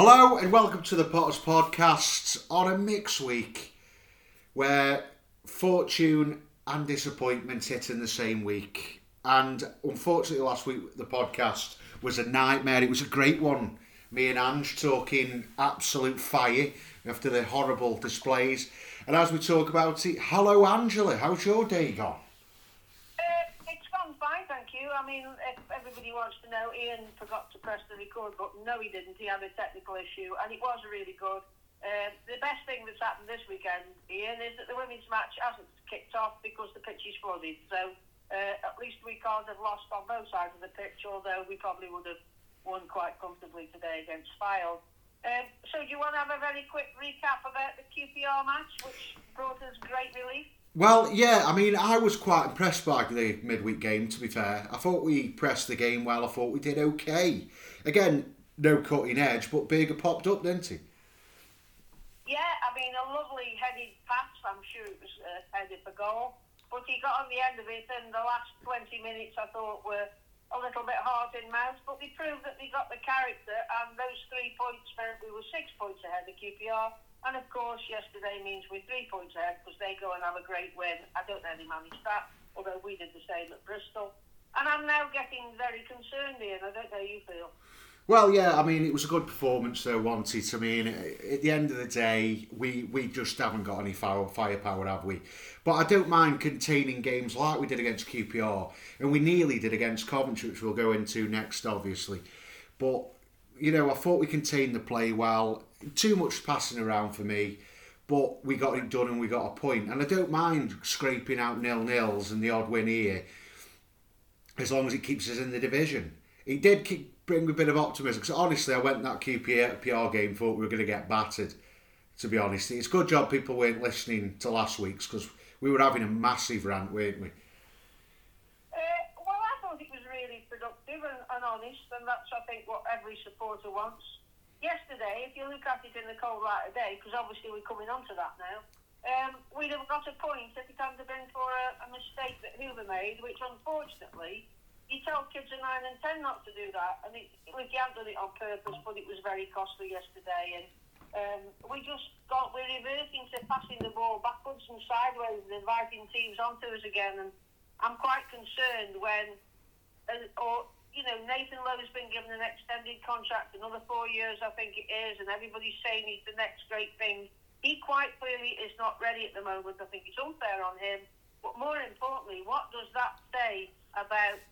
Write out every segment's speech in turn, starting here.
Hello and welcome to the Potters Podcast on a mix week where fortune and disappointment hit in the same week. And unfortunately, last week the podcast was a nightmare. It was a great one. Me and Ange talking absolute fire after the horrible displays. And as we talk about it, hello Angela, how's your day gone? Uh, it's gone fine, thank you. I mean, if everybody wants to know, Ian forgot to press the record button. No, he didn't. He had a technical issue, and it was really good. Um, the best thing that's happened this weekend, Ian, is that the women's match hasn't kicked off because the pitch is flooded. So uh, at least we can't have lost on both sides of the pitch, although we probably would have won quite comfortably today against Fylde. Um, so do you want to have a very quick recap about the QPR match, which brought us great relief? Well, yeah, I mean, I was quite impressed by the midweek game, to be fair. I thought we pressed the game well. I thought we did okay. Again, no cutting edge, but Burger popped up, didn't he? Yeah, I mean, a lovely headed pass. I'm sure it was uh, headed for goal. But he got on the end of it, and the last 20 minutes I thought were a little bit hard in mouth. But they proved that they got the character, and those three points meant we were six points ahead of QPR. And of course, yesterday means we're three points ahead because they go and have a great win. I don't know they managed that, although we did the same at Bristol. And I'm now getting very concerned, Ian. I don't know how you feel. Well, yeah, I mean, it was a good performance, though, wanted. I mean, at the end of the day, we, we just haven't got any fire, firepower, have we? But I don't mind containing games like we did against QPR, and we nearly did against Coventry, which we'll go into next, obviously. But, you know, I thought we contained the play well. Too much passing around for me, but we got it done and we got a point. And I don't mind scraping out nil nils and the odd win here, as long as it keeps us in the division. It did keep bring a bit of optimism. Because honestly, I went that QPR game thought we were going to get battered. To be honest, it's a good job people weren't listening to last week's because we were having a massive rant, weren't we? Uh, well, I thought it was really productive and honest, and that's I think what every supporter wants. Yesterday, if you look at it in the cold light of day, because obviously we're coming on to that now, um, we'd have got a point if it hadn't been for a, a mistake that Hoever made, which unfortunately you tell kids of nine and ten not to do that, and it, we can't do it on purpose, but it was very costly yesterday, and um, we just got we're reverting to passing the ball backwards and sideways and inviting teams onto us again, and I'm quite concerned when, uh, or you know, Nathan Lowe's been given an extended contract, another four years, I think it is, and everybody's saying he's the next great thing. He quite clearly is not ready at the moment. I think it's unfair on him. But more importantly, what does that say about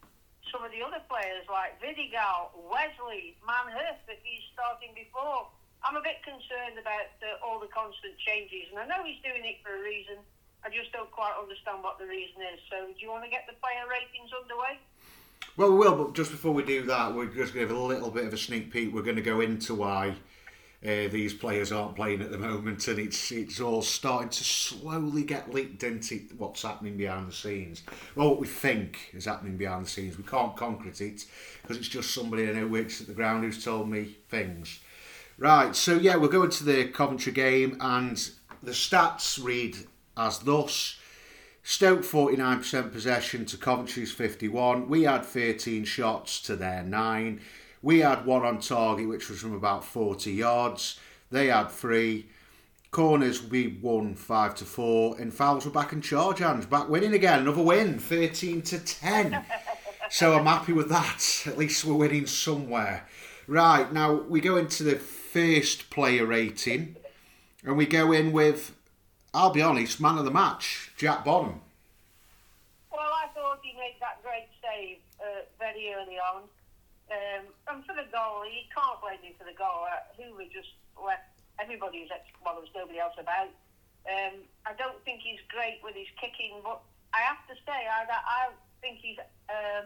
some of the other players like Vidigal, Wesley, Manhoef, if he's starting before. I'm a bit concerned about uh, all the constant changes, and I know he's doing it for a reason. I just don't quite understand what the reason is. So, do you want to get the player ratings underway? Well, we will, but just before we do that, we're just going to give a little bit of a sneak peek. We're going to go into why uh, these players aren't playing at the moment, and it's it's all starting to slowly get leaked into what's happening behind the scenes. Well, what we think is happening behind the scenes. We can't concrete it because it's just somebody I know works at the ground who's told me things. Right, so yeah, we're going to the Coventry game, and the stats read as thus. Stoke 49% possession to Coventry's 51. We had 13 shots to their 9. We had one on target, which was from about 40 yards. They had three. Corners, we won 5 to 4. And fouls were back in charge hands. Back winning again. Another win, 13 to 10. so I'm happy with that. At least we're winning somewhere. Right, now we go into the first player rating. And we go in with I'll be honest, man of the match, Jack Bonham. Well, I thought he made that great save uh, very early on. Um, and for the goal, he can't blame him for the goal. Uh, Hoever just left everybody was, well, there was nobody else about. Um, I don't think he's great with his kicking, but I have to say, I, I think he's uh,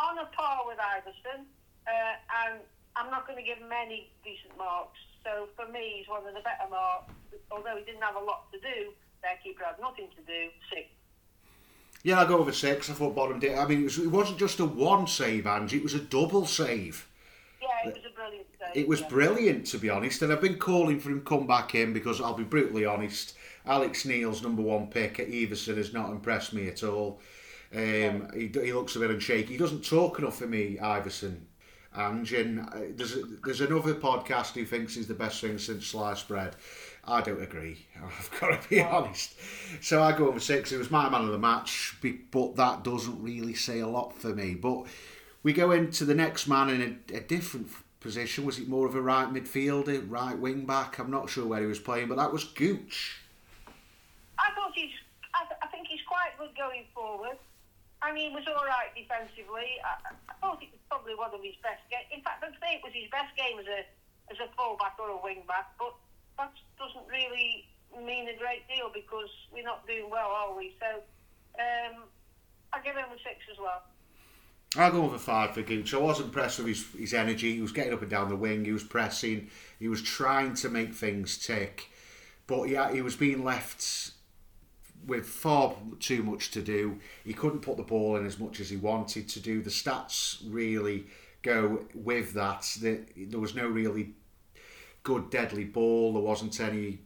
on a par with Iversen, uh, and I'm not going to give him any decent marks. So for me, he's one of the better marks. Although he didn't have a lot to do, their keeper had nothing to do. Six. Yeah, I go over six. I thought Bonham did. I mean, it, was, it wasn't just a one save, Angie. It was a double save. Yeah, it was a brilliant save. It was yeah. brilliant, to be honest. And I've been calling for him to come back in because I'll be brutally honest. Alex Neil's number one pick at Iversen has not impressed me at all. Um, he, he looks a bit unshaky. He doesn't talk enough for me, Iversen. Ange, and uh, there's there's another podcast who thinks he's the best thing since sliced bread. I don't agree. I've got to be honest. So I go over six. It was my man of the match, but that doesn't really say a lot for me. But we go into the next man in a, a different position. Was it more of a right midfielder, right wing back? I'm not sure where he was playing, but that was Gooch. I thought he's. I, th- I think he's quite good going forward. I mean, he was all right defensively. I, I thought it was probably one of his best games. In fact, I'd say it was his best game as a as a fullback or a wing back. But that doesn't really mean a great deal because we're not doing well, are we? So um, I give him a six as well. I'll go over five for Gooch. I was impressed with his, his energy. He was getting up and down the wing. He was pressing. He was trying to make things tick. But yeah, he was being left with far too much to do. He couldn't put the ball in as much as he wanted to do. The stats really go with that. There was no really good deadly ball. There wasn't any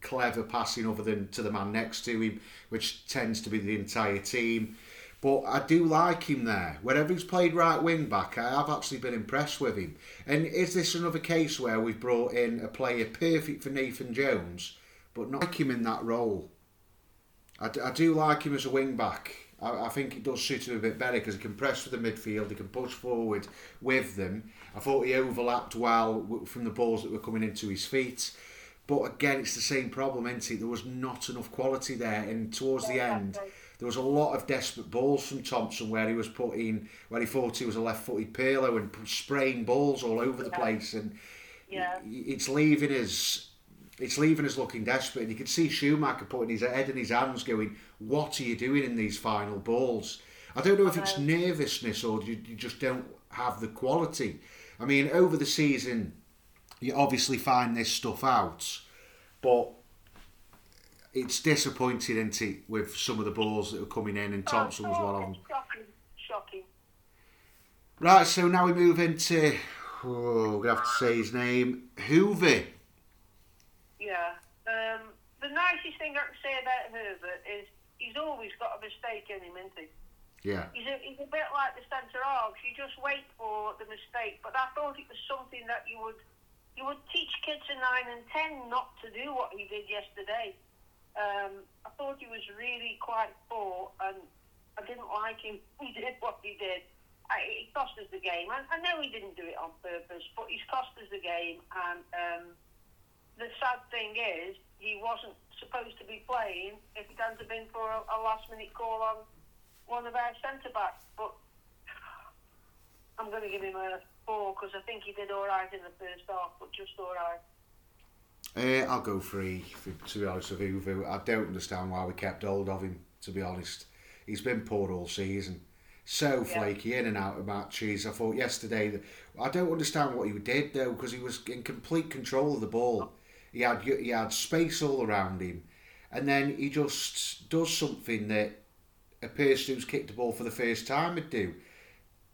clever passing other than to the man next to him, which tends to be the entire team. But I do like him there. Wherever he's played right wing back, I have actually been impressed with him. And is this another case where we've brought in a player perfect for Nathan Jones, but not like him in that role? I, I do like him as a wing back. I, I think it does suit him a bit better because he can press for the midfield, he can push forward with them. I thought he overlapped well from the balls that were coming into his feet. But again, it's the same problem, isn't it? There was not enough quality there, and towards the end, there was a lot of desperate balls from Thompson where he was putting, where he thought he was a left-footed Pirlo and spraying balls all over the place, and yeah. it's leaving us. It's leaving us looking desperate, and you can see Schumacher putting his head in his hands, going, "What are you doing in these final balls?" I don't know if it's nervousness or you, you just don't have the quality. I mean, over the season, you obviously find this stuff out, but it's disappointing, isn't it, with some of the balls that are coming in, and oh, Thompson was one of them. Shocking, shocking. Right, so now we move into. Oh, we're gonna have to say his name, Hoever. Yeah. Um, the nicest thing I can say about Hoever is he's always got a mistake in him, isn't he? Yeah. He's a, he's a bit like the centre halves. You just wait for the mistake. But I thought it was something that you would you would teach kids in nine and ten not to do what he did yesterday. Um, I thought he was really quite poor, and I didn't like him. He did what he did. I, it cost us the game. I, I know he didn't do it on purpose, but he's cost us the game. And um, the sad thing is, he wasn't supposed to be playing if it hadn't been for a, a last-minute call on one of our centre backs. But I'm going to give him a four because I think he did all right in the first half, but just all right. Uh, I'll go three, to be honest with you. I don't understand why we kept hold of him, to be honest. He's been poor all season. So flaky, yeah. in and out of matches. I thought yesterday that I don't understand what he did though, because he was in complete control of the ball. He had he had space all around him, and then he just does something that a person who's kicked the ball for the first time would do.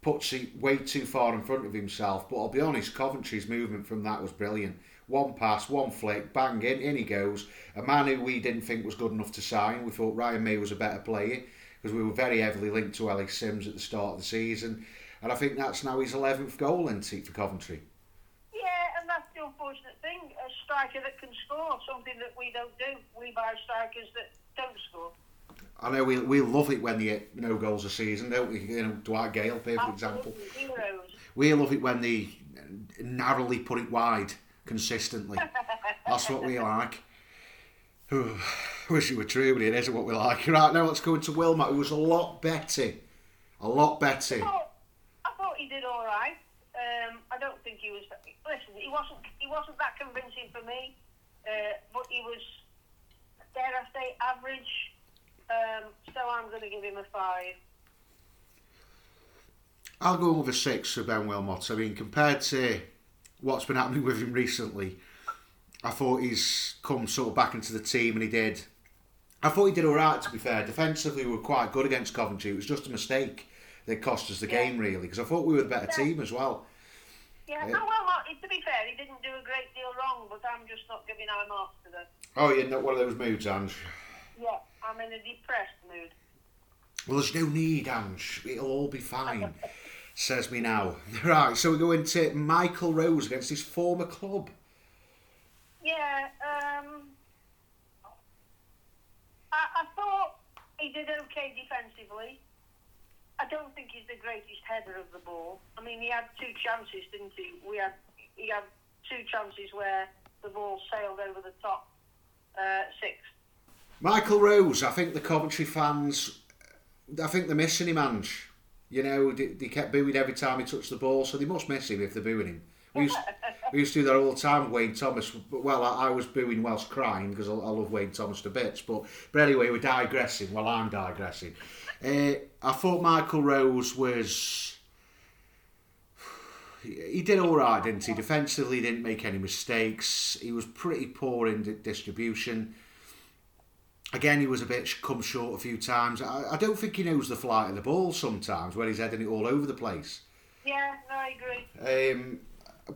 Puts it way too far in front of himself. But I'll be honest, Coventry's movement from that was brilliant. One pass, one flick, bang in, in he goes. A man who we didn't think was good enough to sign. We thought Ryan Mmaee was a better player because we were very heavily linked to Ellis Simms at the start of the season. And I think that's now his 11th goal in seat for Coventry. Yeah, and that's the unfortunate thing. Striker that can score, something that we don't do. We buy strikers that don't score. I know we, we love it when they get no goals a season, don't we? You know, Dwight Gayle, for example. Heroes. We love it when they narrowly put it wide consistently. That's what we like. Wish it were true, but it isn't what we like. Right now, let's go into Wilmot, who was a lot better. A lot better. I thought, I thought he did all right. Um, I don't think he was. Listen, he wasn't. He wasn't that convincing for me, uh, but he was. Dare I say, average. Um, so I'm going to give him a five. I'll go with a six for Ben Wilmot. I mean, compared to what's been happening with him recently, I thought he's come sort of back into the team, and he did. I thought he did all right. To be fair, defensively we were quite good against Coventry. It was just a mistake that cost us the yeah. game, really, because I thought we were the better yeah. team as well. Yeah, no, well, to be fair, he didn't do a great deal wrong, but I'm just not giving our marks to them. Oh, you're not one of those moods, Ange. Yeah, I'm in a depressed mood. Well, there's no need, Ange. It'll all be fine. Says me now. Right, so we go into Michael Rose against his former club. Yeah, um, I, I thought he did okay defensively. I don't think he's the greatest header of the ball. I mean, he had two chances, didn't he? We had he had two chances where the ball sailed over the top uh, six. Michael Rose, I think the Coventry fans, I think they're missing him, Ange. You know, they, kept booing every time he touched the ball, so they must miss him if they're booing him. We used, we used to do that all the time Wayne Thomas. Well, I, I was booing whilst crying because I, I love Wayne Thomas to bits. But, but anyway, we're digressing. Well, I'm digressing. Uh, I thought Michael Rose was. He did all right, didn't he? Defensively, he didn't make any mistakes. He was pretty poor in di- distribution. Again, he was a bit come short a few times. I, I don't think he knows the flight of the ball sometimes when he's heading it all over the place. Yeah, no, I agree. Um,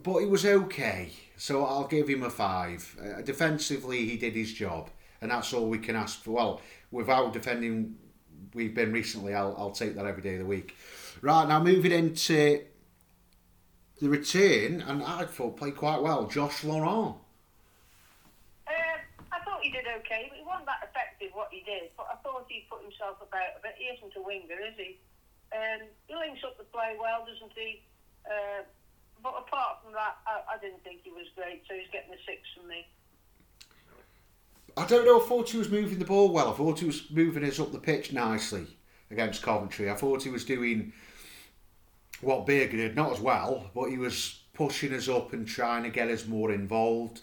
but he was okay, so I'll give him a five. Uh, defensively, he did his job, and that's all we can ask for. Well, without defending, we've been recently. I'll, I'll take that every day of the week. Right now, moving into the return, and I thought played quite well. Josh Laurent. Uh, I thought he did okay, but he wasn't that effective what he did. But I thought he put himself about a bit. He isn't a winger, is he? Um, he links up the play well, doesn't he? Uh, but apart from that, I, I didn't think he was great, so he's getting a six from me. I don't know. I thought he was moving the ball well. I thought he was moving us up the pitch nicely against Coventry. I thought he was doing what Burger did, not as well, but he was pushing us up and trying to get us more involved.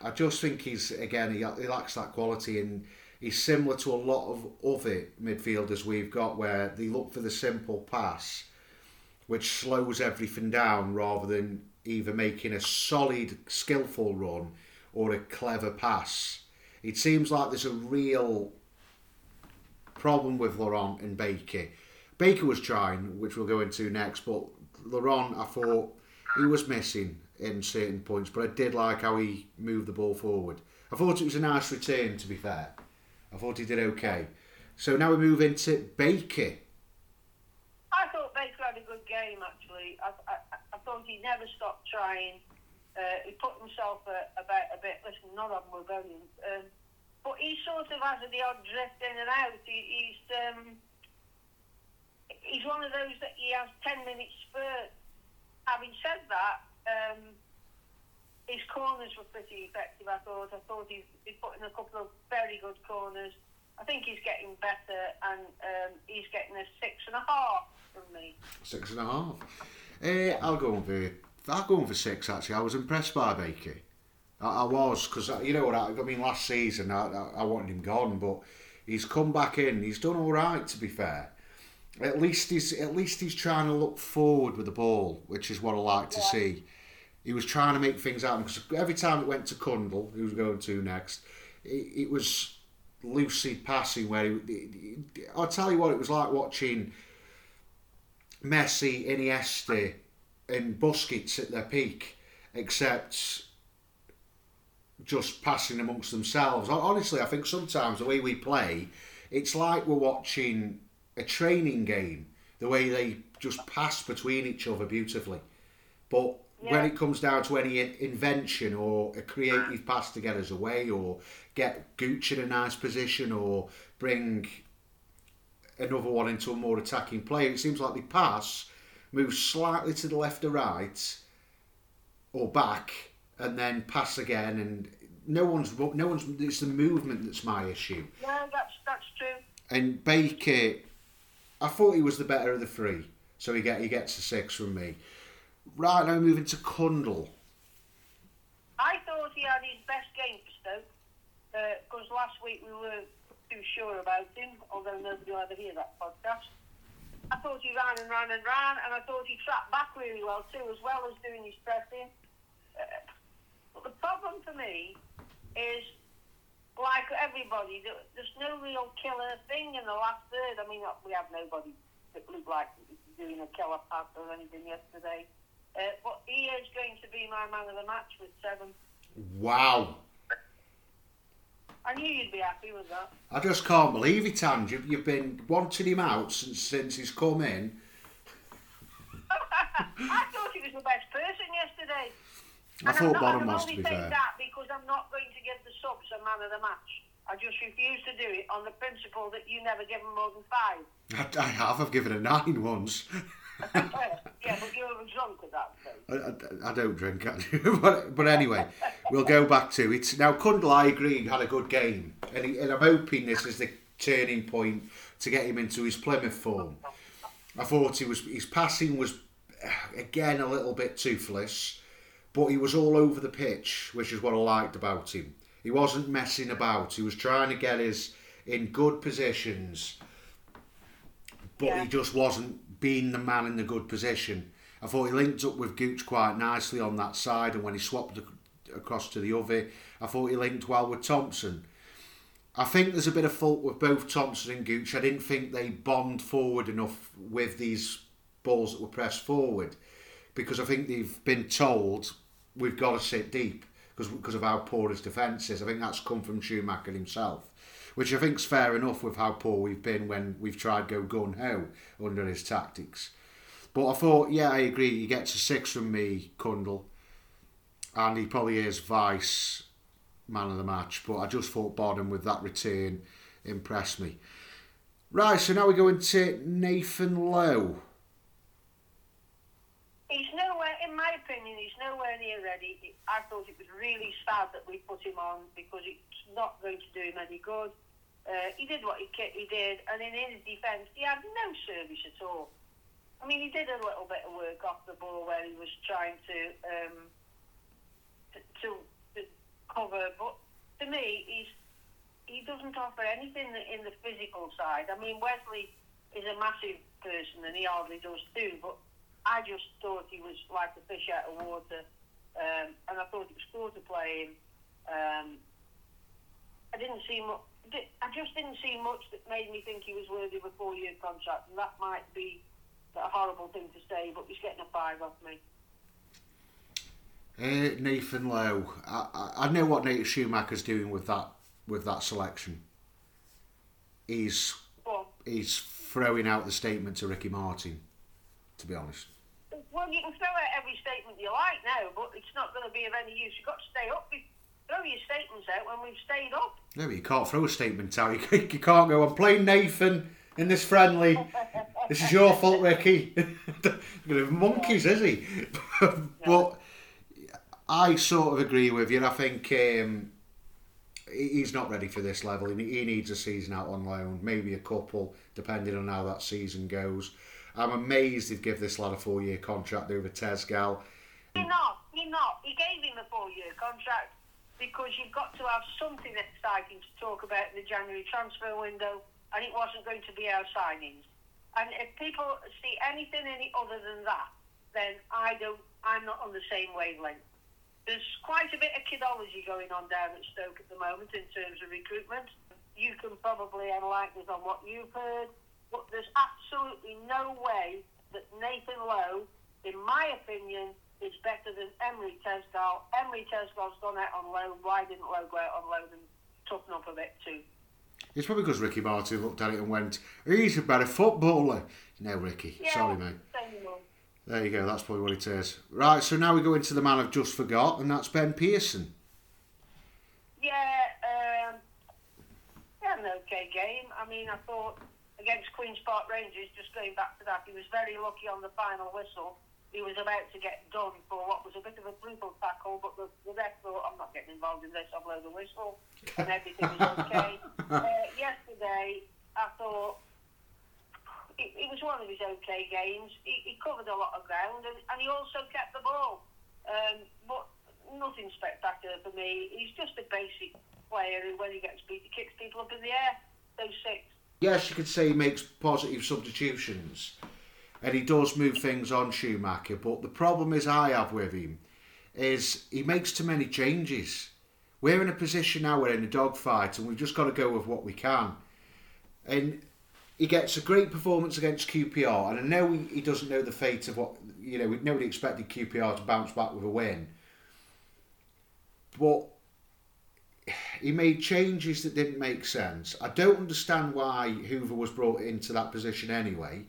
I just think he's again he, he lacks that quality and he's similar to a lot of other midfielders we've got where they look for the simple pass which slows everything down rather than either making a solid skillful run or a clever pass. It seems like there's a real problem with Laurent and Baker. Baker was trying, which we'll go into next, but Laurent, I thought he was missing in certain points, but I did like how he moved the ball forward. I thought it was a nice return, to be fair. I thought he did okay. So now we move into Baker. I thought Baker had a good game, actually. I, I, I thought he never stopped trying. Uh, he put himself a, about a bit. Listen, none of them were brilliant. Um, but he sort of has the odd drift in and out. He, he's um, he's one of those that he has 10 minutes spurt. Having said that, um, his corners were pretty effective, I thought. I thought he's, he put in a couple of very good corners. I think he's getting better, and um, he's getting a six and a half from me. Six and a half. Uh, I'll go on for I'll go for six. Actually, I was impressed by Baker. I, I was because you know what I, I mean. Last season, I, I, I wanted him gone, but he's come back in. He's done all right, to be fair. At least he's at least he's trying to look forward with the ball, which is what I like to Yeah. see. He was trying to make things happen because every time it went to Cundle, who was going to next, it, it was lucid passing. Where he, I'll tell you what, it was like watching Messi, Iniesta, and Busquets at their peak, except just passing amongst themselves. Honestly, I think sometimes the way we play, it's like we're watching a training game. The way they just pass between each other beautifully, but when it comes down to any invention or a creative pass to get us away, or get Gooch in a nice position, or bring another one into a more attacking play. It seems like they pass, move slightly to the left or right, or back, and then pass again. And no one's no one's. It's the movement that's my issue. Yeah, that's that's true. And Baker, I thought he was the better of the three, so he get he gets a six from me. Right now, moving to Cundle. I thought he had his best game for Stoke uh, because last week we were too sure about him, although nobody will ever hear that podcast. I thought he ran and ran and ran, and I thought he trapped back really well too, as well as doing his pressing. Uh, but the problem for me is, like everybody, there's no real killer thing in the last third. I mean, we have nobody that looked like doing a killer pass or anything yesterday. Uh, but he is going to be my man of the match with seven. Wow. I knew you'd be happy with that. I just can't believe it, Ange. You've, you've been wanting him out since since he's come in. I thought he was the best person yesterday. I And thought not, Bonham was, to be fair. that because I'm not going to give the subs a man of the match. I just refuse to do it on the principle that you never give them more than five. I, I have. I've given a nine once. yeah, but you were drunk at that stage. I, I, I don't drink, but, but anyway, we'll go back to it. Now, Cundle, I agree, had a good game. And, he, and I'm hoping this is the turning point to get him into his Plymouth form. I thought he was his passing was, uh, again, a little bit toothless, but he was all over the pitch, which is what I liked about him. He wasn't messing about. He was trying to get us in good positions, but Yeah. he just wasn't being the man in the good position. I thought he linked up with Gooch quite nicely on that side, and when he swapped across to the other, I thought he linked well with Thompson. I think there's a bit of fault with both Thompson and Gooch. I didn't think they bombed forward enough with these balls that were pressed forward because I think they've been told we've got to sit deep because because of how poor his defence is. I think that's come from Schumacher himself, which I think's fair enough with how poor we've been when we've tried go gun ho under his tactics. But I thought, yeah, I agree. He gets a six from me, Cundle, and he probably is vice man of the match. But I just thought Bodden with that return impressed me. Right, so now we go into Nathan Lowe. He's nowhere, in my opinion, he's nowhere near ready. I thought it was really sad that we put him on because it's not going to do him any good. Uh, he did what he, he did, and in his defence, he had no service at all. I mean, he did a little bit of work off the ball where he was trying to um, to, to, to cover, but to me, he's he doesn't offer anything in the physical side. I mean, Wesley is a massive person, and he hardly does too. But I just thought he was like a fish out of water, um, and I thought it was cool to play him. Um, I didn't see much. I just didn't see much that made me think he was worthy of a four-year contract, and that might be a horrible thing to say, but he's getting a five off me. Uh, Nathan Lowe. I, I, I know what Nate Schumacher's doing with that with that selection. He's Well, he's throwing out the statement to Ricky Martin. To be honest, well, you can throw out every statement you like now, but it's not going to be of any use. You've got to stay up. Throw your statements out when we've stayed up. no, you can't throw a statement out. You, can't- you can't go. I'm playing Nathan in this friendly. This is your fault, Ricky. Monkeys, is he? but I sort of agree with you. I think um, he's not ready for this level. He he needs a season out on loan, maybe a couple, depending on how that season goes. I'm amazed they've give this lad a four-year contract over Tezgel. You're not. You're not. He gave him a four-year contract because you've got to have something exciting to talk about in the January transfer window, and it wasn't going to be our signings. And if people see anything any other than that, then I don't. I'm not on the same wavelength. There's quite a bit of kidology going on down at Stoke at the moment in terms of recruitment. You can probably enlighten us on what you've heard, but there's absolutely no way that Nathan Lowe, in my opinion, is better than Emery Tezgel. Emery Tezgel's gone out on loan. Why didn't Lowe go out on loan and toughen up a bit too? It's probably because Ricky Martin looked at it and went, "He's a better footballer." No, Ricky. Yeah, Sorry, mate. There you go. That's probably what it is. Right. So now we go into the man I've just forgot, and that's Ben Pearson. Yeah, um, yeah, an okay game. I mean, I thought against Queen's Park Rangers, just going back to that, he was very lucky on the final whistle. He was about to get done for what was a bit of a brutal tackle, but the, the ref thought, I'm not getting involved in this, I'll blow the whistle, and everything was okay. uh, yesterday, I thought it, it was one of his okay games. He, he covered a lot of ground, and, and he also kept the ball. Um, but nothing spectacular for me. He's just a basic player who, when he gets beat, he kicks people up in the air. Those six. Yes, you could say he makes positive substitutions, and he does move things on Schumacher. But the problem is I have with him is he makes too many changes. We're in a position now we're in a dogfight, and we've just got to go with what we can. And he gets a great performance against QPR, and I know he, doesn't know the fate of what you know. Nobody expected QPR to bounce back with a win, but he made changes that didn't make sense. I don't understand why Hoever was brought into that position anyway.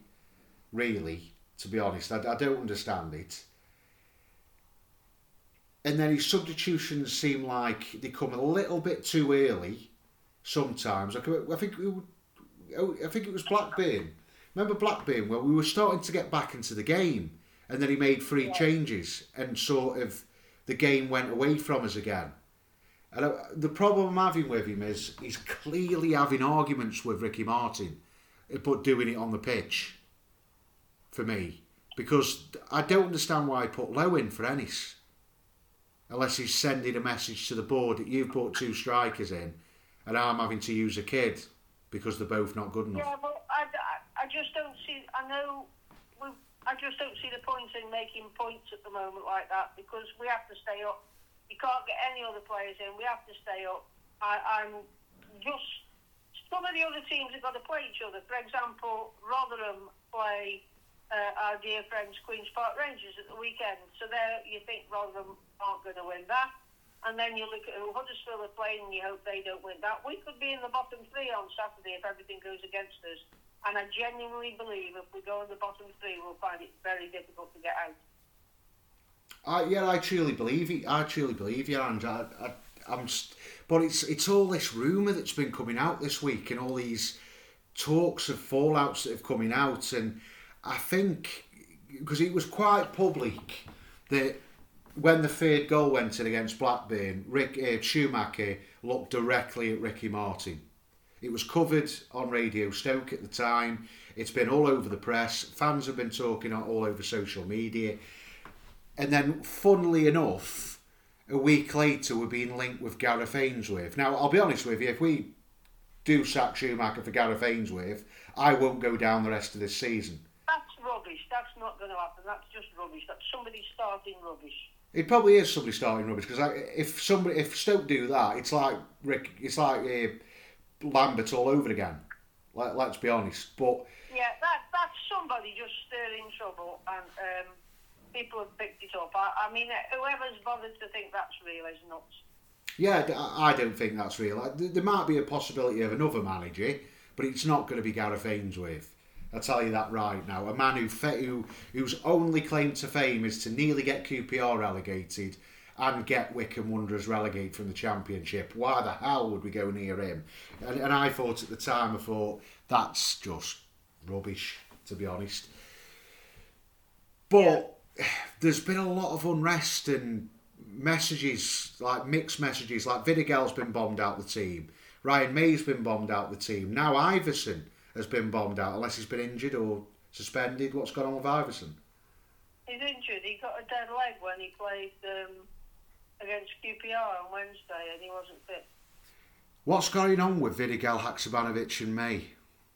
Really, to be honest, I, I don't understand it. and then his substitutions seem like they come a little bit too early. Sometimes I, I think it, oh, I think it was Blackburn. Remember Blackburn? Well, we were starting to get back into the game, and then he made three changes, and sort of the game went away from us again. And I, the problem I'm having with him is he's clearly having arguments with Ricky Martin, but doing it on the pitch. For me, because I don't understand why he put Lowe in for Ennis unless he's sending a message to the board that you've put two strikers in and I'm having to use a kid because they're both not good enough. Yeah, but I, I, I just don't see. I know. We, I just don't see the point in making points at the moment like that because we have to stay up. You can't get any other players in. We have to stay up. I, I'm just. Some of the other teams have got to play each other. For example, Rotherham play uh, our dear friends Queens Park Rangers at the weekend. So there, you think Rotherham aren't going to win that and then you look at who Huddersfield are playing and you hope they don't win that. We could be in the bottom three on Saturday if everything goes against us. And I genuinely believe if we go in the bottom three, we'll find it very difficult to get out. Uh, yeah, I truly believe it. I truly believe you, and I, I, I'm. St- but it's it's all this rumor that's been coming out this week, and all these talks of fallouts that have coming out, and I think because it was quite public that when the third goal went in against Blackburn, Rick uh, Schumacher looked directly at Ricky Martin. It was covered on Radio Stoke at the time. It's been all over the press. Fans have been talking all over social media. And then, funnily enough, a week later, we're being linked with Gareth Ainsworth. Now, I'll be honest with you, if we do sack Schumacher for Gareth Ainsworth, I won't go down the rest of this season. That's rubbish. That's not going to happen. That's just rubbish. That's somebody starting rubbish. It probably is somebody starting rubbish because if somebody if Stoke do that, it's like Rick, it's like uh, Lambert all over again. Let, let's be honest. But yeah, that that's somebody just stirring trouble, and um, people have picked it up. I, I mean, whoever's bothered to think that's real is nuts. Yeah, I don't think that's real. There might be a possibility of another manager, but it's not going to be Gareth Ainsworth. I'll tell you that right now. A man who, who whose only claim to fame is to nearly get QPR relegated and get Wycombe Wanderers relegated from the Championship. Why the hell would we go near him? And, and I thought at the time, I thought that's just rubbish, to be honest. But yeah. there's been a lot of unrest and messages, like mixed messages, like Vidigal's been bombed out the team, Ryan Mmaee's been bombed out the team, now Iversen has been bombed out, unless he's been injured or suspended. What's going on with Iversen? He's injured. He got a dead leg when he played um, against QPR on Wednesday, and he wasn't fit. What's going on with Vidigal, Haksabanovic, and Mmaee?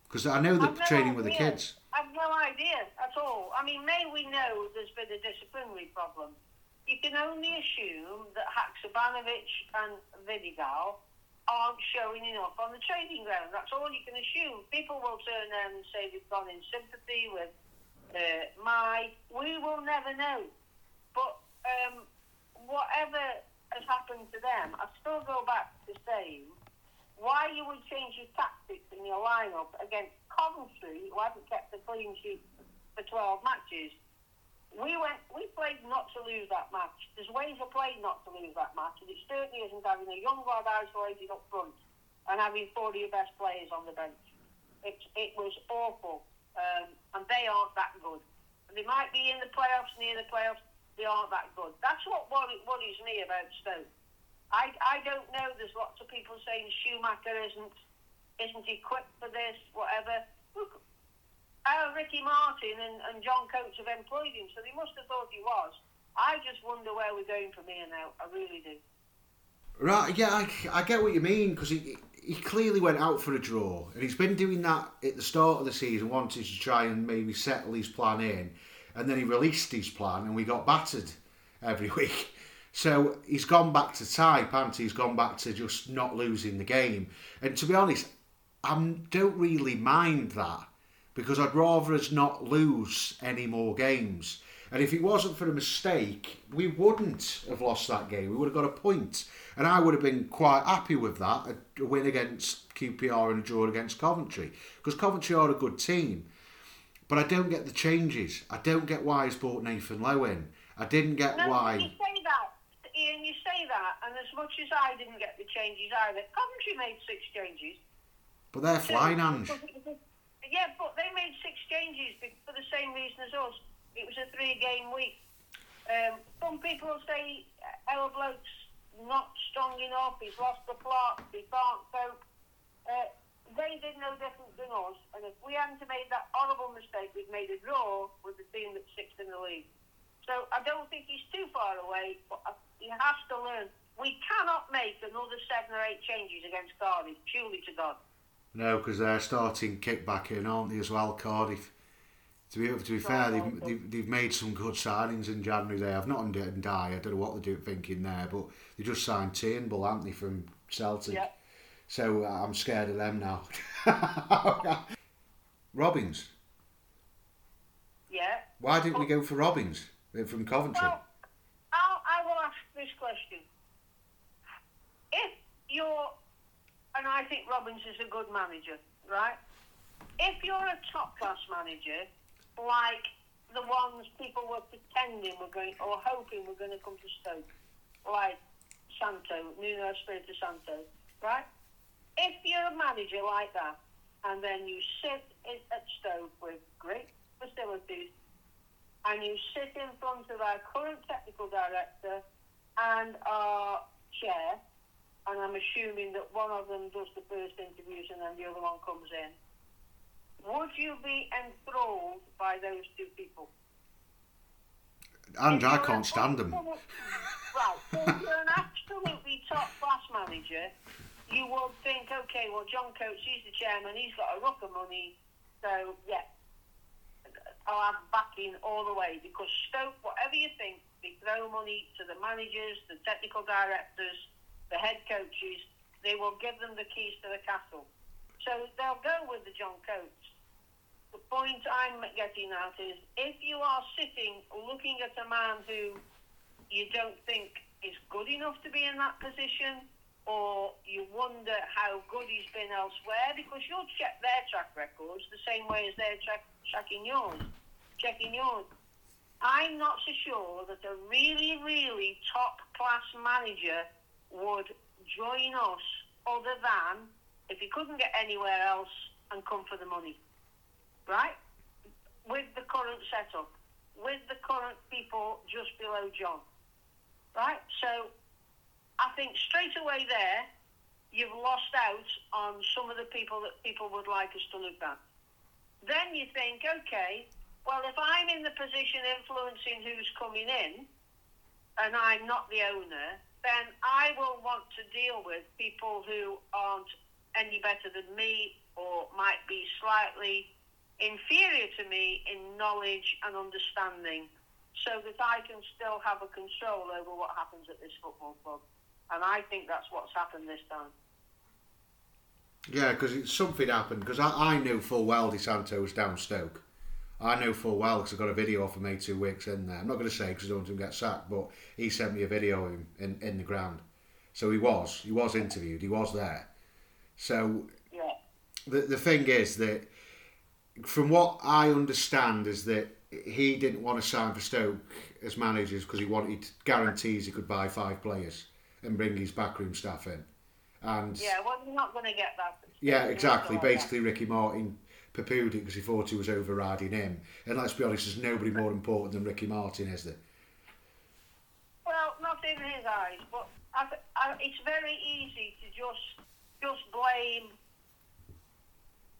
Because I know they're training with the kids. I've no idea at all. I mean, Mmaee, we know there's been a disciplinary problem. You can only assume that Haksabanovic and Vidigal aren't showing enough on the training ground. That's all you can assume. People will turn around and say they've gone in sympathy with uh, my. We will never know. But um, whatever has happened to them, I still go back to saying why you would change your tactics in your lineup against Coventry, who hasn't kept a clean sheet for 12 matches we went, we played not to lose that match. There's ways of playing not to lose that match, and it certainly isn't having a young lad isolated up front and having four of your best players on the bench. It, it was awful, um, and they aren't that good. And they might be in the playoffs, near the playoffs, they aren't that good. That's what worries me about Stoke. I, I don't know. There's lots of people saying Schumacher isn't isn't equipped for this, whatever. Look, how Ricky Martin and, and John Coates have employed him, so they must have thought he was. I just wonder where we're going from here now. I really do. Right, yeah, I, I get what you mean because he he clearly went out for a draw, and he's been doing that at the start of the season, wanted to try and maybe settle his plan in, and then he released his plan, and we got battered every week. So he's gone back to type, and he? He's gone back to just not losing the game. And to be honest, I don't really mind that because I'd rather us not lose any more games. And if it wasn't for a mistake, we wouldn't have lost that game. We would have got a point. And I would have been quite happy with that a win against QPR and a draw against Coventry. Because Coventry are a good team. But I don't get the changes. I don't get why he's brought Nathan Lowe in. I didn't get no, why. You say that. Ian, You say that, and as much as I didn't get the changes either, Coventry made six changes. But they're flying, Ange. Yeah, but they made six changes for the same reason as us. It was a three-game week. Um, some people will say uh, our bloke's not strong enough. He's lost the plot. He can't cope. Uh, they did no different than us. And if we hadn't made that horrible mistake, we'd made a draw with the team that's sixth in the league. So I don't think he's too far away, but uh, he has to learn. We cannot make another seven or eight changes against Cardiff, surely to God. No, because they're starting kickback in, aren't they, as well, Cardiff? To be, to be fair, they've, they've, they've made some good signings in January there. I've not under and die. I don't know what they're doing, thinking there, but they just signed Turnbull, haven't they, from Celtic? Yeah. So uh, I'm scared of them now. Robins. Yeah. Why didn't we go for Robins uh, from Coventry? Well, I'll, I will ask this question. If you're, and I think Robins is a good manager, right? If you're a top class manager, like the ones people were pretending were going, or hoping were going to come to Stoke, like Santo, Nuno Espirito Santo, right? If you're a manager like that, and then you sit at Stoke with great facilities, and you sit in front of our current technical director and our chair, and I'm assuming that one of them does the first interviews and then the other one comes in. Would you be enthralled by those two people? and If I can't stand them. Right, so if you're an absolutely top class manager, you would think, okay, well, John Coates, he's the chairman, he's got a ruck of money, so yeah, I'll have backing all the way because Stoke, whatever you think, they throw money to the managers, the technical directors, the head coaches, they will give them the keys to the castle. So they'll go with the John Coates. The point I'm getting at is if you are sitting looking at a man who you don't think is good enough to be in that position, or you wonder how good he's been elsewhere, because you'll check their track records the same way as they're check, checking yours. Checking yours. I'm not so sure that a really, really top class manager would join us other than if he couldn't get anywhere else and come for the money. Right? With the current setup, with the current people just below John. Right? So I think straight away there, you've lost out on some of the people that people would like us to look at. Then you think, okay, well, if I'm in the position influencing who's coming in, and I'm not the owner, then I will want to deal with people who aren't any better than me or might be slightly inferior to me in knowledge and understanding so that I can still have a control over what happens at this football club. And I think that's what's happened this time. Yeah, because something happened. Because I, I knew full well DeSanto was down Stoke. I know full well because I got a video off him eight two weeks in there. I'm not going to say because I don't want him to get sacked, but he sent me a video of him in, in the ground. So he was, he was interviewed, he was there. So Yeah. the the thing is that, from what I understand, is that he didn't want to sign for Stoke as managers because he wanted guarantees he could buy five players and bring his backroom staff in. And Yeah, well, you're not going to get that. yeah, exactly. Basically, Ricky Martin poo-pooed it because he thought he was overriding him. And let's be honest, there's nobody more important than Ricky Martin, is there? Well, not in his eyes, but I, th- I, it's very easy to just just blame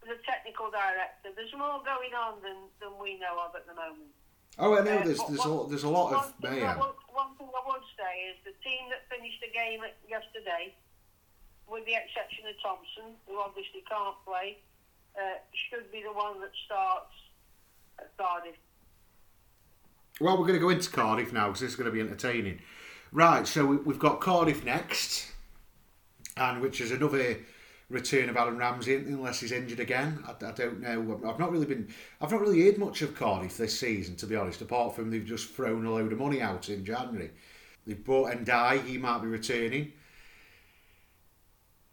the technical director. There's more going on than, than we know of at the moment. Oh, I know. Uh, There's there's a, one- there's a lot of thing, I mayhem. would, one thing I would say is the team that finished the game yesterday, with the exception of Thompson, who obviously can't play, uh, should be the one that starts at Cardiff. Well, we're going to go into Cardiff now because this is going to be entertaining. Right, so we- we've got Cardiff next, and which is another return of Aaron Ramsey, unless he's injured again. I, I don't know. I've not really been. I've not really heard much of Cardiff this season, to be honest. Apart from they've just thrown a load of money out in January. They've bought Ndai. He might be returning.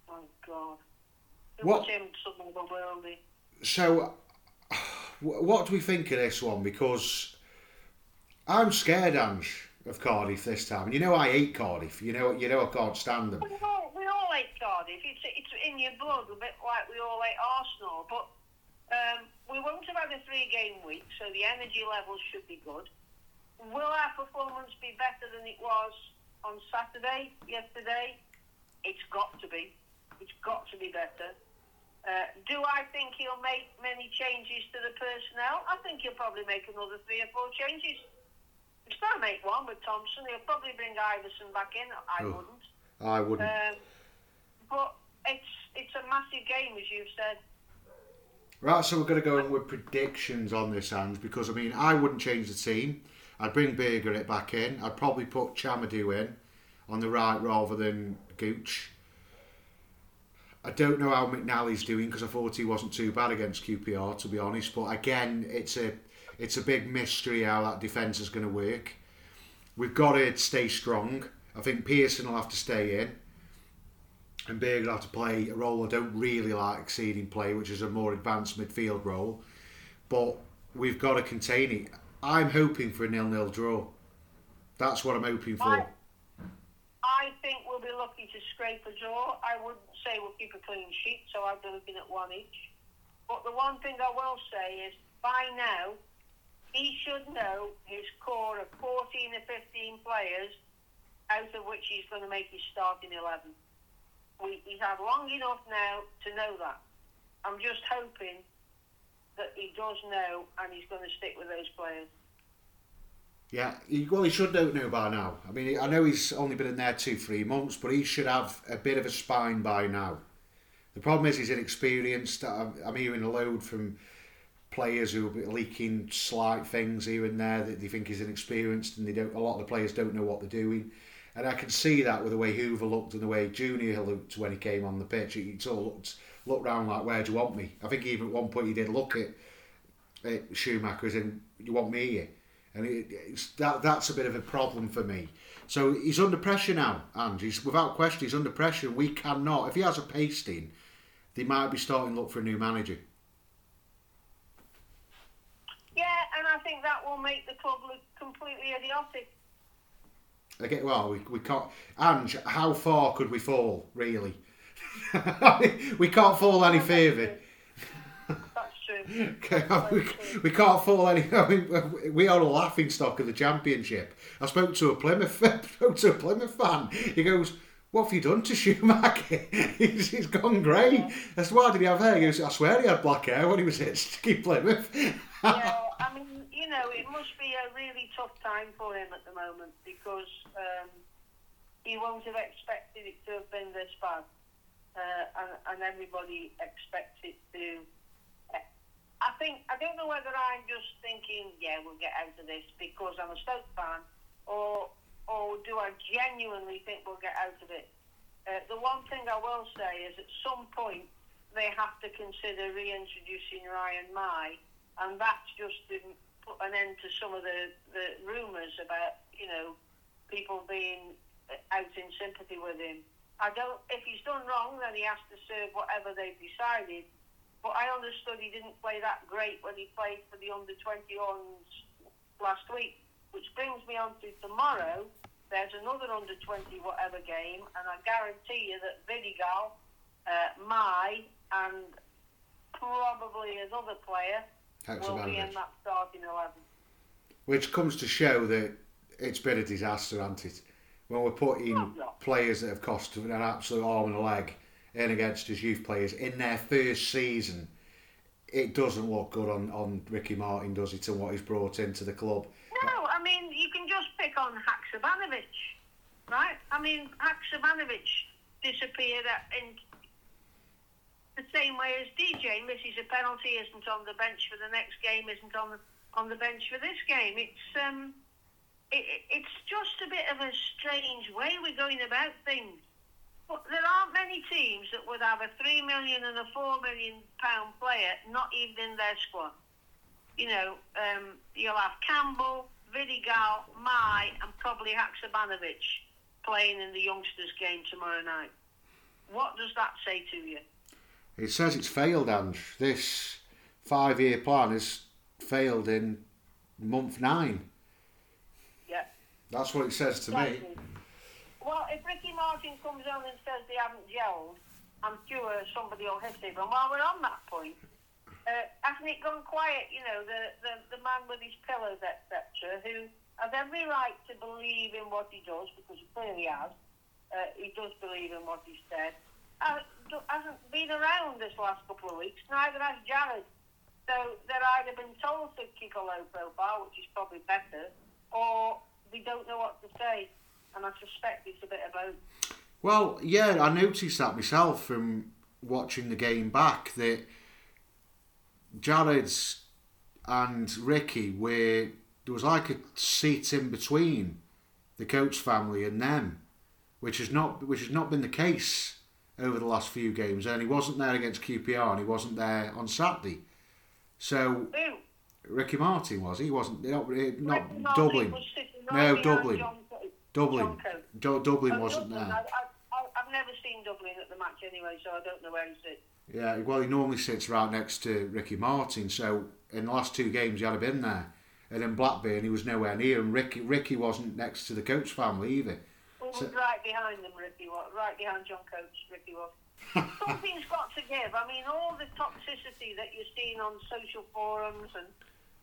Oh, God. What- was some of. So, what do we think of this one? Because I'm scared, Ange. of Cardiff this time. And you know I hate Cardiff. You know you know I can't stand them. We all, we all hate Cardiff. It's, it's in your blood, a bit like we all hate Arsenal. But um, we won't have had a three-game week, so the energy levels should be good. Will our performance be better than it was on Saturday, yesterday? It's got to be. It's got to be better. Uh, do I think he'll make many changes to the personnel? I think he'll probably make another three or four changes. He's going to make one with Thompson. He'll probably bring Iversen back in. I Oh. wouldn't. I wouldn't. Um, but it's it's a massive game, as you've said. Right, so we're going to go in with predictions on this, Ange, because I mean, I wouldn't change the team. I'd bring Burger it back in. I'd probably put Tchamadeu in on the right rather than Gooch. I don't know how McNally's doing because I thought he wasn't too bad against QPR, to be honest. But again, it's a it's a big mystery how that defence is going to work. We've got to stay strong. I think Pearson will have to stay in and Burger will have to play a role I don't really like exceeding play, which is a more advanced midfield role. But we've got to contain it. I'm hoping for a nil-nil draw. That's what I'm hoping for. I, I think we'll be lucky to scrape a draw. I wouldn't say we'll keep a clean sheet, so I'd be looking at one each. But the one thing I will say is, by now, he should know his core of 14 or 15 players, out of which he's going to make his starting 11. We, he's had long enough now to know that. I'm just hoping that he does know and he's going to stick with those players. Yeah, well, he should know by now. I mean, I know he's only been in there two, three months, but he should have a bit of a spine by now. The problem is he's inexperienced. I'm, I'm hearing a load from players who are leaking slight things here and there that they think he's inexperienced, and they don't. A lot of the players don't know what they're doing, and I can see that with the way Hoever looked and the way Junior looked when he came on the pitch. He sort of looked looked round like, "Where do you want me?" I think even at one point he did look at, at Schumacher as in, "You want me here?" And it, it's, that that's a bit of a problem for me. So he's under pressure now, and he's without question he's under pressure. We cannot. If he has a pasting, they might be starting to look for a new manager. Yeah, and I think that will make the club look completely idiotic. Okay, well, we, we can't. Ange, how far could we fall, really? we can't fall any further. That's true. Okay, we, we can't fall any. I mean, we are a laughing stock of the championship. I spoke to a Plymouth, spoke to a Plymouth fan. He goes, "What have you done to Schumacher? he's, he's gone grey." I said, "Why did he have hair?" He goes, "I swear he had black hair when he was at Sticky Plymouth." yeah, I mean, you know, it must be a really tough time for him at the moment because um, he won't have expected it to have been this bad, uh, and, and everybody expects it to. I think I don't know whether I'm just thinking, yeah, we'll get out of this because I'm a Stoke fan, or or do I genuinely think we'll get out of it? Uh, the one thing I will say is at some point they have to consider reintroducing Ryan Mmaee, and that's just to put an end to some of the, the rumours about, you know, people being out in sympathy with him. I don't. If he's done wrong, then he has to serve whatever they've decided. But I understood he didn't play that great when he played for the under 21s last week, which brings me on to tomorrow. There's another under 20 whatever game, and I guarantee you that Vidigal, uh, Mmaee, and probably another player will be in that starting 11. Which comes to show that it's been a disaster, hasn't it? When we're putting players that have cost an absolute arm and a leg in against his youth players in their first season, it doesn't look good on, on Ricky Martin, does it, and what he's brought into the club. No, I mean, you can just pick on Haksabanovic, right? I mean, Haksabanovic disappeared in the same way as DJ misses a penalty, isn't on the bench for the next game, isn't on the, on the bench for this game. It's um, it- it's just a bit of a strange way we're going about things. But there aren't many teams that would have a three million and a four million pound player not even in their squad you know, um, you'll have Campbell, Vidigal, Mmaee, and probably Haksabanovic playing in the youngsters' game tomorrow night. What does that say to you? It says it's failed, Ange. This five year plan has failed in month nine. Yeah. That's what it says to me. Well, if Ricky Martin comes on and says they haven't gelled, I'm sure somebody will hit him. And while we're on that point, uh, hasn't it gone quiet? You know, the, the, the man with his pillows, etc., who has every right to believe in what he does, because he clearly has. Uh, he does believe in what he said. Uh, hasn't been around this last couple of weeks, neither has Jared. So they're either been told to kick a low profile, which is probably better, or they don't know what to say. And I suspect it's a bit of both. Well, yeah, I noticed that myself from watching the game back that Jared's and Ricky were there was like a seat in between the Coates family and them, which has not which has not been the case over the last few games. And he wasn't there against QPR, and he wasn't there on Saturday. So Who? Ricky Martin was he? He wasn't not, not Ricky Dublin. was sitting No, Dublin. John. Dublin. Coates. Dublin Oh, wasn't Dublin, there. I, I, I've never seen Dublin at the match anyway, so I don't know where he sits. Yeah, well, he normally sits right next to Ricky Martin. So in the last two games, he had been there. And in Blackburn, he was nowhere near. And Ricky Ricky wasn't next to the Coates family either. Who So- was right behind them, Ricky was. Right behind John Coates, Ricky was. Something's got to give. I mean, all the toxicity that you're seeing on social forums and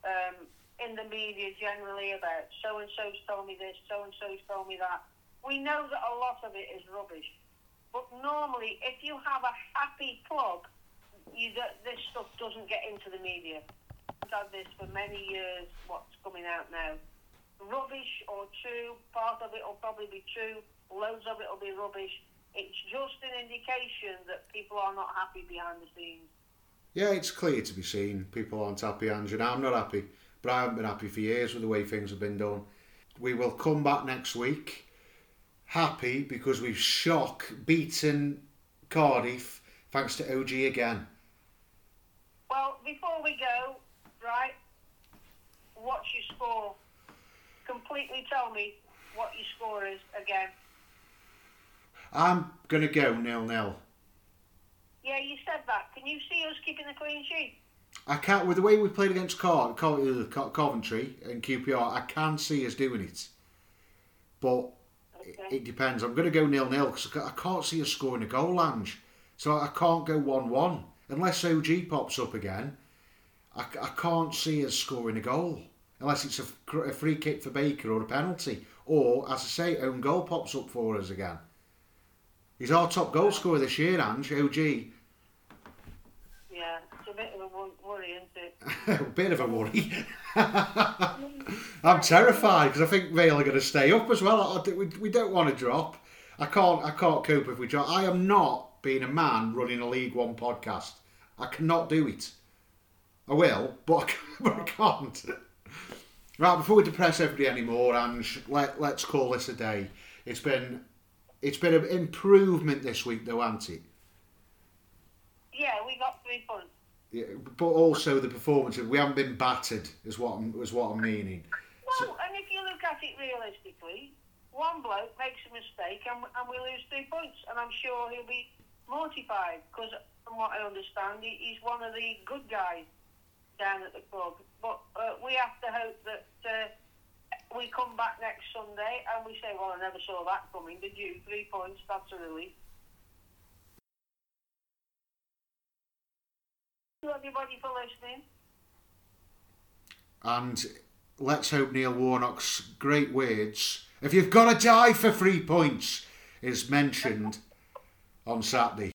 um, in the media generally about so and so's told me this, so and so's told me that. We know that a lot of it is rubbish. But normally, if you have a happy club, you, this stuff doesn't get into the media. I've had this for many years, what's coming out now. Rubbish or true, part of it will probably be true, loads of it will be rubbish. It's just an indication that people are not happy behind the scenes. Yeah, it's clear to be seen. People aren't happy, Andrew. I'm not happy. But I haven't been happy for years with the way things have been done. We will come back next week happy because we've shock beaten Cardiff thanks to OG again. Well, before we go, right, what's your score? Completely tell me what your score is again. I'm going to go nil nil. Yeah, you said that. Can you see us keeping the clean sheet? I can't with the way we played against Car- uh, Co- Coventry and QPR. I can see us doing it, but it, Okay. it depends. I'm going to go nil nil because I can't see us scoring a goal, Lange. So I can't go one one unless OG pops up again. I, I can't see us scoring a goal unless it's a free kick for Baker or a penalty, or as I say, own goal pops up for us again. He's our top goal scorer this year, Ange. OG. Yeah, a bit of a worry, isn't it? a bit of a worry. I'm terrified because I think Vale are going to stay up as well. We, we don't want to drop. I can't. I can't cope if we drop. I am not being a man running a League One podcast. I cannot do it. I will, but I, can't- Right, before we depress everybody anymore, and let let's call this a day. It's been it's been an improvement this week, though, hasn't it? Yeah, we got three points. Yeah, but also the performance. We haven't been battered, is what I'm, is what I'm meaning. Well, and if you look at it realistically, one bloke makes a mistake and, and we lose three points, and I'm sure he'll be mortified because, from what I understand, he, he's one of the good guys down at the club. But uh, we have to hope that uh, we come back next Sunday and we say, "Well, I never saw that coming, did you?" Three points, that's a relief. You, everybody, for listening. And let's hope Neil Warnock's great words, if you've got to die for three points, is mentioned on Saturday.